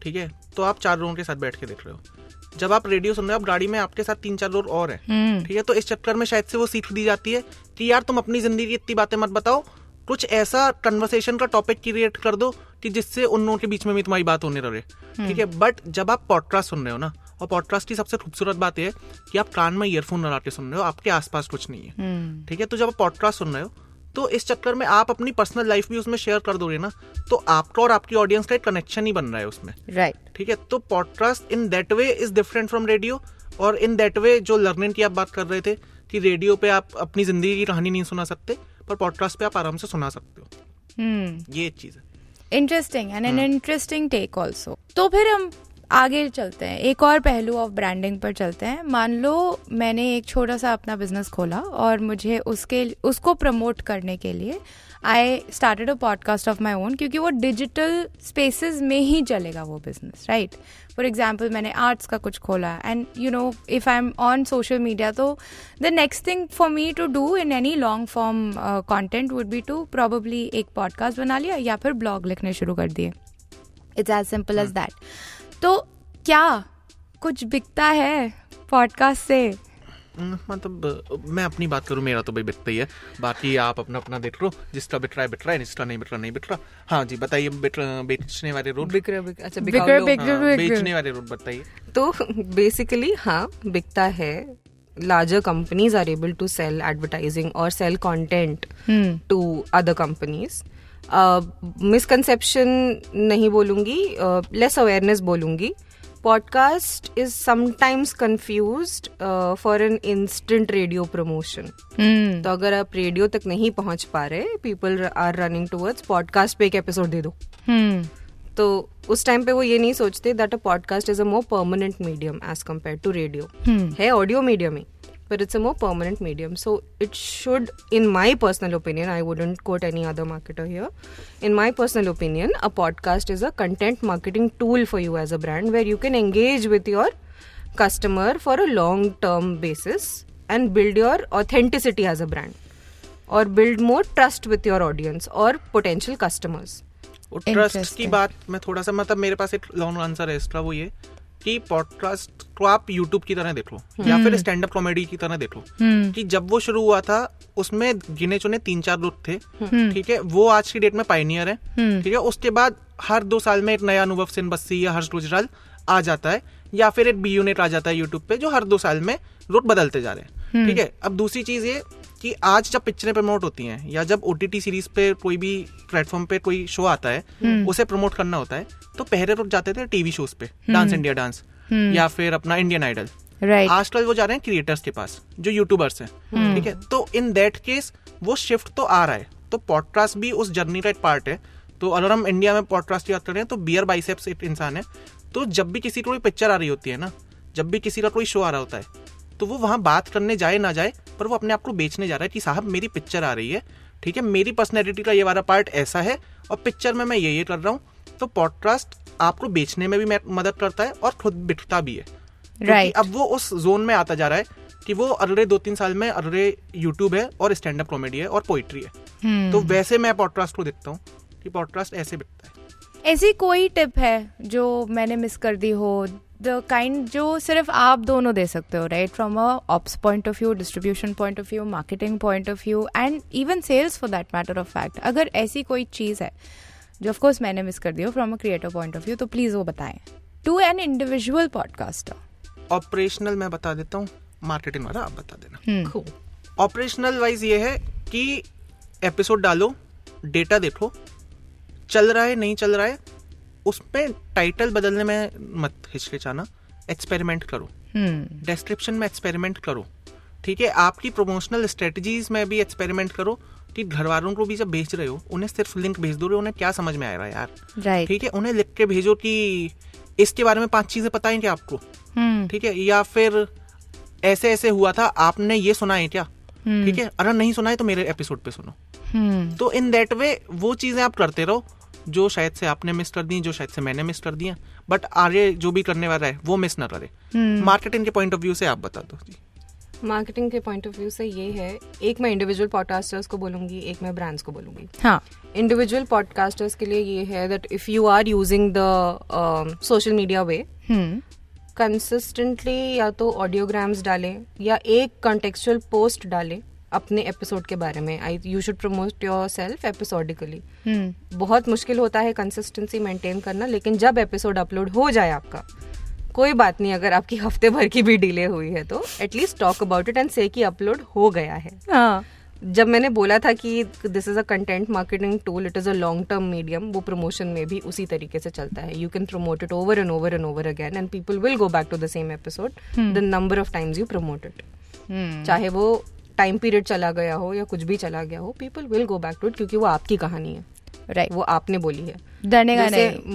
ठीक है तो आप चार लोगों के साथ बैठ के देख रहे हो। जब आप रेडियो सुन रहे हो आप गाड़ी में आपके साथ तीन चार लोग और हैं हम्म। ठीक है तो इस चक्कर में शायद से वो सीख दी जाती है कि यार तुम अपनी ज़िंदगी की इतनी बातें मत बताओ कुछ ऐसा कन्वर्सेशन का टॉपिक क्रिएट कर दो कि जिससे उन लोगों के बीच में भी तुम्हारी बात होने लगे। ठीक है? बट जब आप पॉडकास्ट सुन रहे हो ना और पॉडकास्ट की सबसे खूबसूरत बात यह है कि आप कान में ईयरफोन लगा के सुन रहे हो आपके आसपास कुछ नहीं है। ठीक है? तो जब आप पॉडकास्ट सुन रहे हो तो इस चक्कर में आप अपनी पर्सनल लाइफ भी उसमें शेयर कर दोगे ना तो आपका और आपकी ऑडियंस का एक कनेक्शन ही बन रहा है उसमें। राइट ठीक है? तो podcast in that way is different from radio और इन दैट वे जो लर्निंग की आप बात कर रहे थे कि रेडियो पे आप अपनी ज़िंदगी की कहानी नहीं सुना सकते पर पॉडकास्ट पे आप आराम से सुना सकते हो। हम्म। ये एक चीज़ है। Interesting and an interesting take also तो फिर हम आगे चलते हैं। एक और पहलू ऑफ़ ब्रांडिंग पर चलते हैं। मान लो मैंने एक छोटा सा अपना बिज़नेस खोला और मुझे उसके उसको प्रमोट करने के लिए I started a podcast of my own क्योंकि वो डिजिटल स्पेसिस में ही चलेगा वो बिज़नेस राइट फॉर एग्ज़ाम्पल मैंने आर्ट्स का कुछ खोला. And you know if I am on social media तो the next thing for me to do in any long form content would be to probably एक पॉडकास्ट बना लिया या फिर ब्लॉग लिखने शुरू कर दिए. It's as simple as that तो क्या कुछ बिकता है पॉडकास्ट से? मतलब मैं अपनी बात करूँ मेरा तो भाई बिकता ही है। बाकी आप अपना अपना देख लो जिसका बिक रहा है बिक रहा है जिसका नहीं बिक रहा नहीं बिक रहा हाँ जी बताइए बेचने वाले रूट बिक रहा बिक अच्छा बिक बिकाऊ बिक- बेचने वाले रूट बताइए। तो बेसिकली हाँ बिकता है। Larger companies are able to sell advertising or sell content to other companies. Misconception नहीं बोलूँगी लेस अवेयरनेस बोलूँगी podcast is sometimes confuse for an instant radio promotion तो अगर आप रेडियो तक नहीं पहुँच पा रहे people are running towards podcast पे एक एपिसोड दे दो। तो उस टाइम पे वो ये नहीं सोचते that a podcast is a more permanent medium as compare to radio है ऑडियो मीडियम ही। but it's a more permanent medium so it should in my personal opinion i wouldn't quote any other marketer here in my personal opinion a podcast is a content marketing tool for you as a brand where you can engage with your customer for a long term basis and build your authenticity as a brand or build more trust with your audience or potential customers और trust की Interesting. बात मैं थोड़ा सा मतलब मेरे पास एक long answer है इसका वो ये कि पॉडकास्ट को आप यूट्यूब की तरह देख लो या फिर स्टैंड अप कॉमेडी की तरह देख लो कि जब वो शुरू हुआ था उसमें गिने चुने तीन चार लोग थे ठीक है? वो आज की डेट में पाइनियर है ठीक है? उसके बाद हर दो साल में एक नया अनुभव सिंह बस्सी या हर्ष गुजराल आ जाता है या फिर एक बी यूनिट आ जाता है यूट्यूब पे जो हर दो साल में रूट बदलते जा रहे हैं ठीक है? अब दूसरी चीज़ ये कि आज जब पिक्चरें प्रमोट होती हैं या जब ओटीटी सीरीज़ पे कोई भी प्लेटफॉर्म पे कोई शो आता है उसे प्रमोट करना होता है तो पहले रुक जाते थे टीवी शोज़ पे डांस इंडिया डांस या फिर अपना इंडियन आइडल राइट आजकल वो जा रहे हैं क्रिएटर्स के पास जो यूट्यूबर्स हैं। ठीक है? तो इन दैट केस वो शिफ्ट तो आ रहा है। तो पॉडकास्ट भी उस जर्नी का एक पार्ट है। तो अगर हम इंडिया में पॉडकास्ट की बात कर रहे हैं तो बियर बाइसेप्स एक इंसान है। तो जब भी किसी को कोई पिक्चर आ रही होती है ना जब भी किसी का कोई शो आ रहा होता है तो वो वहाँ बात करने जाए ना जाए पर वो अपने आप को बेचने जा रहा है कि साहब मेरी पिक्चर आ रही है ठीक है? मेरी पर्सनैलिटी का ये वाला पार्ट ऐसा है और पिक्चर में मैं ये ये कर रहा हूँ तो पॉडकास्ट आपको बेचने में भी मदद करता है और खुद बिकता भी है। Right. अब वो उस जोन में आता जा रहा है कि वो अगले दो तीन साल में अगले यूट्यूब है और स्टैंड अप कॉमेडी है और पोइट्री है। तो वैसे मैं पॉडकास्ट को देखता हूँ कि पॉडकास्ट ऐसे बिकता है। ऐसी कोई टिप है जो मैंने मिस कर दी हो द काइंड जो सिर्फ़ आप दोनों दे सकते हो right from a ops point of view distribution point of view marketing point of view and even sales for that matter of fact अगर ऐसी कोई चीज़ है जो ऑफ़ कोर्स मैंने मिस कर दी हो from a creator point of view तो प्लीज़ वो बताएँ। To an individual podcaster operational मैं बता देता हूँ मार्केटिंग वाला आप बता देना। ऑपरेशनल वाइज ये है कि एपिसोड डालो डेटा देखो चल रहा है नहीं चल रहा है उसमें टाइटल बदलने में मत हिचकिचाना एक्सपेरिमेंट करो। डिस्क्रिप्शन में एक्सपेरिमेंट करो। ठीक है आपकी प्रमोशनल स्ट्रेटजीज में भी एक्सपेरिमेंट करो कि घर वालों को भी जब भेज रहे हो उन्हें सिर्फ़ लिंक भेज दो रहे उन्हें क्या समझ में आएगा यार? राइट ठीक है उन्हें लिख के भेजो कि इसके बारे में पाँच चीज़ें पता है क्या आपको? ठीक है या फिर ऐसे ऐसे हुआ था आपने ये सुना है क्या? ठीक है अगर नहीं सुना है तो मेरे एपिसोड पे सुनो। hmm. तो इन दैट वे वो चीज़ें आप करते रहो जो शायद से आपने मिस कर दी जो शायद से मैंने मिस कर दिया बट आगे जो भी करने वाला है वो मिस ना करे। मार्केटिंग के पॉइंट ऑफ़ व्यू से आप बता दो जी। मार्केटिंग के पॉइंट ऑफ़ व्यू से ये है एक मैं इंडिविजुअल पॉडकास्टर्स को बोलूँगी एक मैं ब्रांड्स को बोलूँगी। हाँ। इंडिविजुअल पॉडकास्टर्स के लिए ये है that if you are using the social media way hmm. Consistently या तो ऑडियोग्राम्स डालें या एक कॉन्टेक्चुअल पोस्ट डालें अपने एपिसोड के बारे में। I you should promote yourself episodically बहुत मुश्किल होता है कंसिस्टेंसी मेंटेन करना लेकिन जब एपिसोड अपलोड हो जाए आपका कोई बात नहीं अगर आपकी हफ़्ते भर की भी डिले हुई है तो at least talk about it and से कि अपलोड हो गया है। हाँ। जब मैंने बोला था कि this is a content marketing tool it is a long term medium वो प्रमोशन में भी उसी तरीके से चलता है। You can promote it over and over and over again and people will go back to the same episode the number of times you promote it चाहे वो टाइम पीरियड चला गया हो या कुछ भी चला गया हो people will go back to it क्योंकि वो आपकी कहानी है। Right. वो आपने बोली है।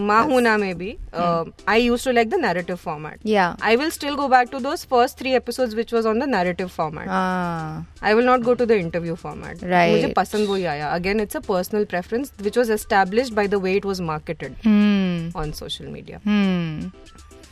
माहूना में भी I used to like the narrative format I will still go back to those first three episodes which was on the narrative format I will not go to the interview format Right. मुझे पसंद वही आया। Again it's a personal preference which was established by the way it was marketed on social media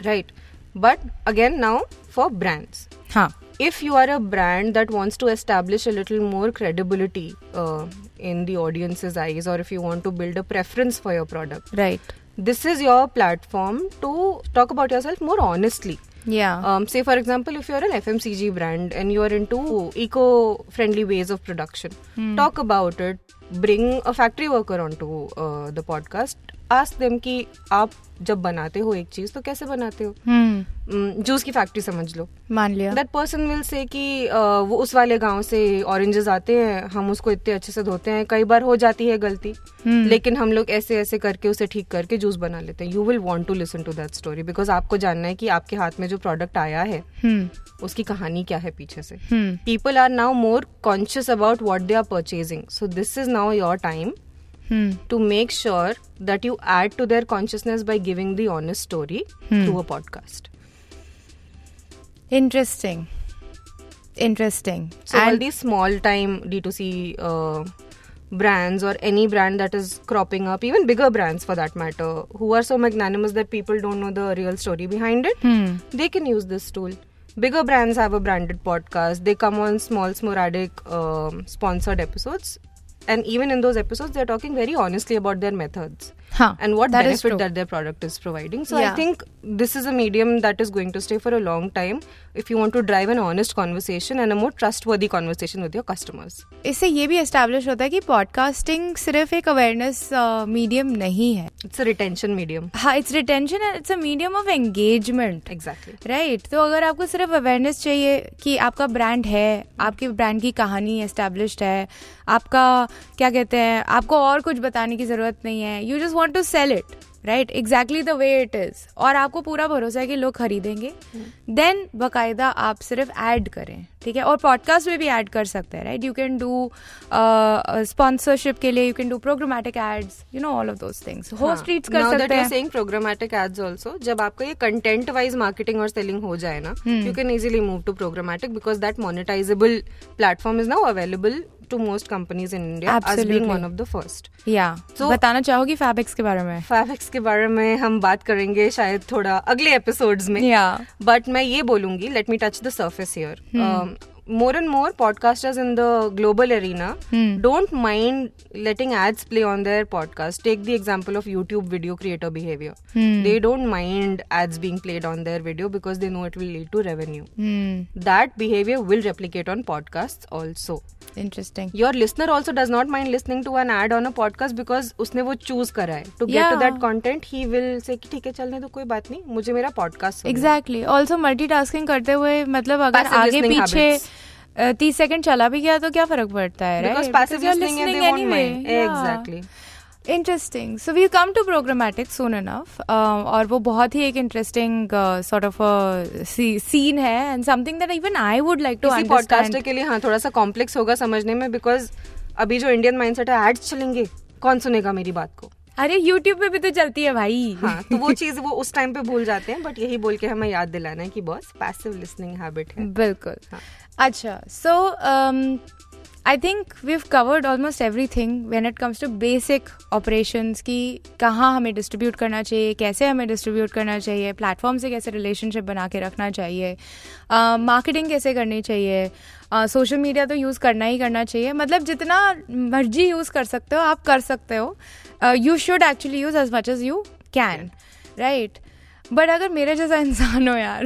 right but again now for brands हाँ। if you are a brand that wants to establish a little more credibility uh, in the audience's eyes or if you want to build a preference for your product right. this is your platform to talk about yourself more honestly. Yeah. Um, say for example if you're an fmcg brand and you're into eco-friendly ways of production hmm. talk about it bring a factory worker onto uh, the podcast. Ask them कि आप जब बनाते हो एक चीज़ तो कैसे बनाते हो? हम्म। जूस की फैक्ट्री समझ लो। मान लिया। दैट पर्सन विल से कि uh, वो उस वाले गाँव से ऑरेंजेस आते हैं हम उसको इतने अच्छे से धोते हैं कई बार हो जाती है गलती। हम्म। लेकिन हम लोग ऐसे ऐसे करके उसे ठीक करके जूस बना लेते हैं। You will want to listen to that story because आपको जानना है कि आपके हाथ में जो प्रोडक्ट आया है हम्म। उसकी कहानी क्या है पीछे से। हम्म। People are now more conscious about what they are purchasing. So this is now your time hmm. to make sure that you add to their consciousness by giving the honest story hmm. through a podcast. Interesting. Interesting. So, and all these small time D2C uh, brands or any brand that is cropping up, even bigger brands for that matter, who are so magnanimous that people don't know the real story behind it, hmm. they can use this tool. Bigger brands have a branded podcast. They come on small, sporadic um, sponsored episodes and even in those episodes they're talking very honestly about their methods हाँ, and what that benefit true. that their product is providing so Yeah. i think this is a medium that is going to stay for a long time if you want to drive an honest conversation and a more trustworthy conversation with your customers इससे ये भी establish होता है कि podcasting सिर्फ़ एक awareness medium नहीं है it's a retention medium हाँ it's retention it's a medium of engagement exactly right तो अगर आपको सिर्फ़ अवेयरनेस चाहिए कि आपका ब्रांड है आपके ब्रांड की कहानी एस्टेब्लिश्ड है आपका क्या कहते हैं आपको और कुछ बताने की ज़रूरत नहीं है you just want to sell it right exactly the way it is और आपको पूरा भरोसा है कि लोग खरीदेंगे। देन बाकायदा आप सिर्फ़ ऐड करें ठीक है? और पॉडकास्ट में भी ऐड कर सकते हैं right you can do sponsorship के लिए you can do programmatic ads you know all of those things host reads कर सकते हैं। saying programmatic ads also, जब आपका ये कंटेंट वाइज मार्केटिंग और सेलिंग हो जाए ना Hmm. You can easily move to programmatic because that monetisable platform is now available to most companies in India as being Absolutely. one of the first. या So- बताना चाहोगी fabrics के बारे में fabrics के बारे में हम बात करेंगे शायद थोड़ा अगले एपिसोड में Yeah. बट मैं ये बोलूँगी let me touch the surface here more and more podcasters in the global arena Hmm. don't mind letting ads play on their podcast take the example of youtube video creator behavior Hmm. they don't mind ads being played on their video because they know it will lead to revenue Hmm. that behavior will replicate on podcasts also interesting your listener also does not mind listening to an ad on a podcast because उसने वो choose करा है to get Yeah. to that content he will say कि ठीक है चलने तो कोई बात नहीं मुझे मेरा podcast है." एग्जैक्टली ऑल्सो मल्टीटास्किंग करते हुए मतलब अगर Passive आगे पीछे habits. तीस सेकंड चला भी गया तो क्या फ़र्क पड़ता है because passive listening they won't mind. exactly. Interesting so we come to programmatic soon enough और वो बहुत ही एक इंटरेस्टिंग सॉर्ट ऑफ़ सीन है and something that even I would like to किसी podcaster के लिए हाँ थोड़ा सा कॉम्प्लेक्स होगा समझने में बिकॉज़ अभी जो इंडियन माइंडसेट है एड्स चलेंगे कौन सुनेगा मेरी बात को? अरे यूट्यूब पे भी तो चलती है भाई। हाँ तो वो चीज़ वो उस टाइम पे भूल जाते हैं बट यही बोल के हमें याद दिलाना है कि बॉस पैसिव लिसनिंग हैबिट है। <laughs> बिल्कुल। हाँ. अच्छा so I think we have covered almost everything when it comes to basic operation की कहाँ हमें डिस्ट्रीब्यूट करना चाहिए कैसे हमें डिस्ट्रीब्यूट करना चाहिए प्लेटफॉर्म से कैसे रिलेशनशिप बना के रखना चाहिए मार्केटिंग uh, कैसे करनी चाहिए सोशल uh, मीडिया तो यूज़ करना ही करना चाहिए मतलब जितना मर्ज़ी यूज़ कर सकते हो आप कर सकते हो you should actually use as much as you can right but अगर मेरे जैसा इंसान हो यार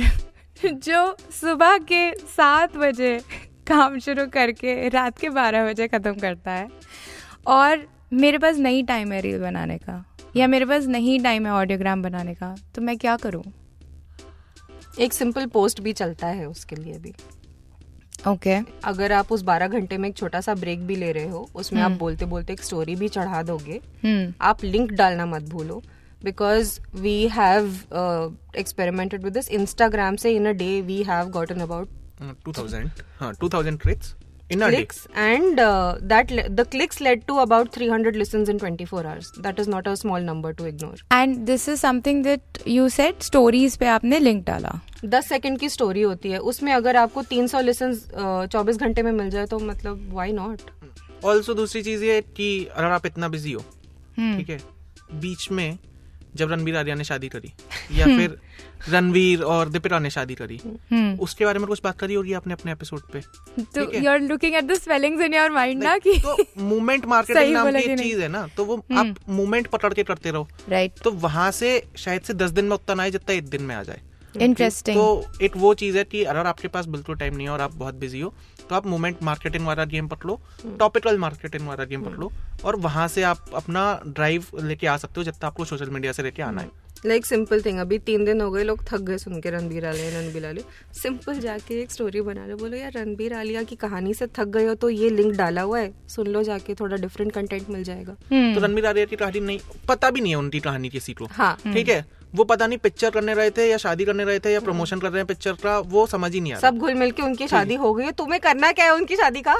<laughs> जो सुबह के सात बजे काम शुरू करके रात के बारह बजे ख़त्म करता है। और मेरे पास नहीं टाइम है रील बनाने का या मेरे पास नहीं टाइम है ऑडियोग्राम बनाने का तो मैं क्या करूँ? एक सिंपल पोस्ट भी चलता है उसके लिए भी। Okay okay. अगर आप उस 12 घंटे में एक छोटा सा ब्रेक भी ले रहे हो उसमें आप बोलते बोलते एक स्टोरी भी चढ़ा दोगे हम्म। आप लिंक डालना मत भूलो। Because we have experimented with this Instagram से in a day we have gotten about two thousand हाँ two thousand trades In a day. and uh, that le- the clicks led to about 300 listens in 24 hours. That is not a small number to ignore. And this is something that you said stories पे आपने link डाला। 10 second की story होती है। उसमें अगर आपको 300 listen चौबीस घंटे में मिल जाए तो मतलब व्हाई नॉट ऑल्सो दूसरी चीज़ ये है कि अगर आप इतना बिज़ी हो हम्म। ठीक है बीच में जब रणवीर आर्या ने शादी करी <laughs> या फिर रणवीर और दीपिका ने शादी करी हम्म। उसके बारे में कुछ बात करी होगी आपने अपने एपिसोड पे? तो you are looking at the spellings in your mind ना कि तो मूवमेंट मार्केटिंग <laughs> नाम की एक चीज़ है ना तो वो आप मूवमेंट पकड़ के करते रहो। राइट तो वहाँ से शायद से दस दिन में उतना आए जितना एक दिन में आ जाए। इंटरेस्टिंग तो एक वो चीज़ है कि अगर आपके पास बिल्कुल टाइम नहीं है और आप बहुत बिज़ी हो तो आप मूवमेंट मार्केटिंग वाला गेम पकड़ लो टॉपिकल मार्केटिंग वाला गेम पकड़ लो और वहाँ से आप अपना ड्राइव लेके आ सकते हो जब तक आपको सोशल मीडिया से लेके आना है। लाइक सिंपल थिंग अभी तीन दिन हो गए लोग थक गए सुन के रणबीर आलिया रणबीर आलिया सिंपल जाके एक स्टोरी बना लो बोलो यार रणबीर आलिया की कहानी से थक गए हो तो ये लिंक डाला हुआ है सुन लो जाके थोड़ा डिफरेंट कंटेंट मिल जाएगा। तो रणवीर आलिया की कहानी नहीं पता भी नहीं है उनकी कहानी किसी को। हाँ। ठीक है? वो पता नहीं पिक्चर करने रहे थे या शादी करने रहे थे या प्रमोशन कर रहे हैं पिक्चर का वो समझ ही नहीं आ रहा। सब घुल मिल के उनकी शादी हो गई है। तुम्हें करना क्या है उनकी शादी का?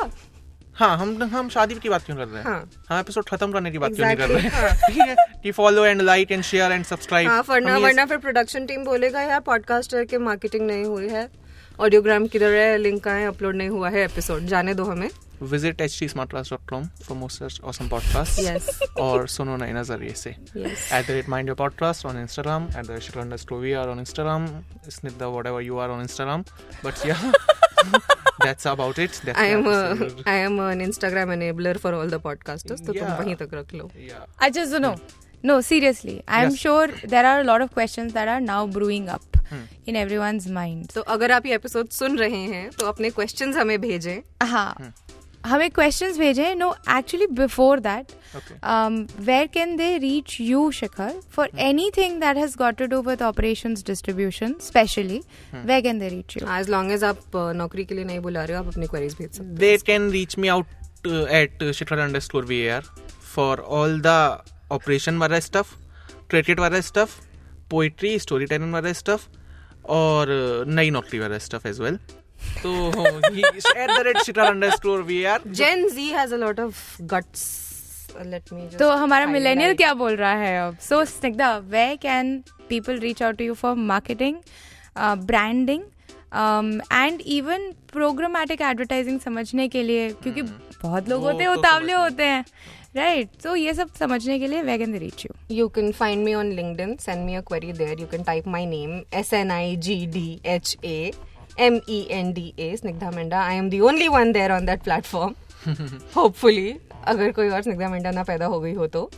हाँ हम हम शादी की बात क्यों कर रहे हैं? हाँ। हम एपिसोड खत्म करने की बात exactly. क्यों नहीं कर रहे? हैं। ठीक है कि follow and like and share and subscribe हाँ वरना वरना फिर प्रोडक्शन टीम बोलेगा यार पॉडकास्टर के मार्केटिंग नहीं हुई है ऑडियोग्राम किधर है लिंक कहाँ है अपलोड नहीं हुआ है एपिसोड जाने दो हमें। Visit H T smartclass.com for more such awesome podcasts Yes. और सुनो नए नज़रिए से Yes. at the rate mind your podcast on Instagram at the rate underscore are on Instagram snidda whatever you are on Instagram but yeah that's about it that's I am the episode. I am an Instagram enabler for all the podcasters तो तुम Yeah. वहीं तक रख लो yeah अच्छा सुनो No, seriously. I'm Yes. sure there are a lot of questions that are now brewing up in everyone's minds. तो अगर आप ये एपिसोड सुन रहे हैं तो अपने क्वेश्चंस हमें भेजें हाँ हमें क्वेश्चन भेजे। No actually before that where can they reach you Shikhar for anything that has got to do with operation distribution specially where can they reach you as long as आप uh, नौकरी के लिए नहीं बुला रहे हो आप अपनी क्वेरीज भेज सकते they can reach me out at Shikhar underscore we are for all the operation वाला स्टफ़ क्रिकेट वाला स्टफ़ पोइट्री स्टोरी टेलिंग वाला स्टफ़ और नई नौकरी वाला स्टफ़ एज वेल. तो at the rate shikhar underscore var Gen Z has a lot of guts let me तो हमारा मिलेनियल क्या बोल रहा है अब? So Snigdha where can people reach out to you for marketing branding and even programmatic advertising समझने के लिए? क्योंकि बहुत लोग होते हैं तो उतावले होते हैं। राइट तो ये सब समझने के लिए where can reach you You? Can find me on LinkedIn. Send me a query there. You can type my name. S N I G D H A. M E N D A Snigdha Menda. I am the only one there on that platform. <laughs> Hopefully, अगर कोई और स्निग्धा मेंढा ना पैदा हो गई हो तो।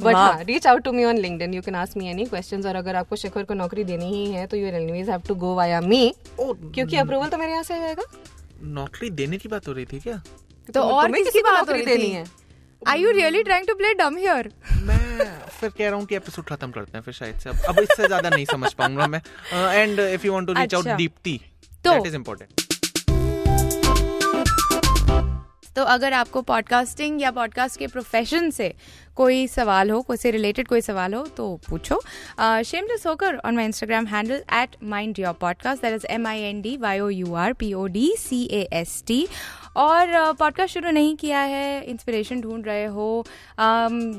But वाह। हाँ reach out to me on LinkedIn you can ask me any questions और अगर आपको शिखर को नौकरी देनी ही है तो you anyways have to go via me क्योंकि अप्रूवल तो मेरे यहाँ से आ जाएगा। नौकरी देने की बात हो रही थी क्या? तो तुम्हें- और किसी को बात हो नौकरी रही देनी थी है? Are you really trying to play dumb here मैं फिर कह रहा हूँ कि एपिसोड खत्म करते हैं फिर शायद से। अब अब इससे ज़्यादा नहीं समझ पाऊँगा मैं। And if you want to reach out. Deepti तो- इज़ इम्पोर्टेंट तो अगर आपको पॉडकास्टिंग या पॉडकास्ट के प्रोफेशन से कोई सवाल हो, कोई से रिलेटेड कोई सवाल हो तो पूछो। शेम शेमलेस होकर on my Instagram handle at mind your podcast that is M I N D Y O U R P O D C A S T और पॉडकास्ट शुरू नहीं किया है इंस्पिरेशन ढूंढ रहे हो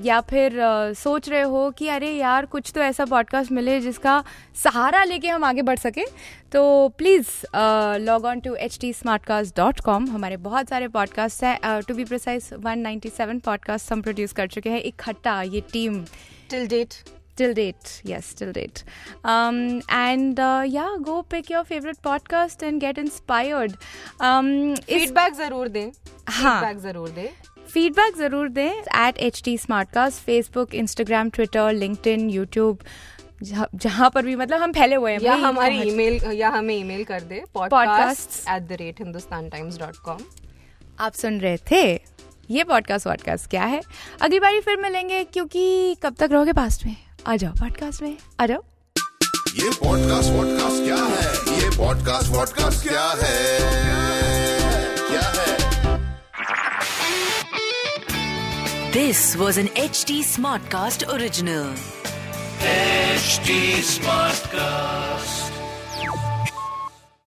या फिर सोच रहे हो कि अरे यार, कुछ तो ऐसा पॉडकास्ट मिले जिसका सहारा लेके हम आगे बढ़ सकें। तो please log on to H T smart cast dot com हमारे बहुत सारे पॉडकास्ट हैं to be precise one ninety seven podcast हम प्रोड्यूस कर चुके हैं। इकट्ठा ये team. Till date till date yes till date. Um, and uh, yeah go pick your favorite podcast and get inspired. Um, इस फीडबैक ज़रूर दें। हाँ। ज़रूर दें। फीडबैक ज़रूर दें at H T smartcast Facebook Instagram Twitter LinkedIn YouTube जहाँ पर भी मतलब हम फैले हुए हैं या हमारी ईमेल या हमें ईमेल कर दे। Podcast at the rate Hindustan Times dot com आप सुन रहे थे ये पॉडकास्ट वॉडकास्ट क्या है? अगली बारी फिर मिलेंगे क्योंकि कब तक रहोगे पास्ट में? आ जाओ पॉडकास्ट में। आ जाओ। ये पॉडकास्ट वॉडकास्ट क्या है? ये पॉडकास्ट वॉडकास्ट क्या है? क्या है? This was an This was an HT Smartcast original. HD Smartcast.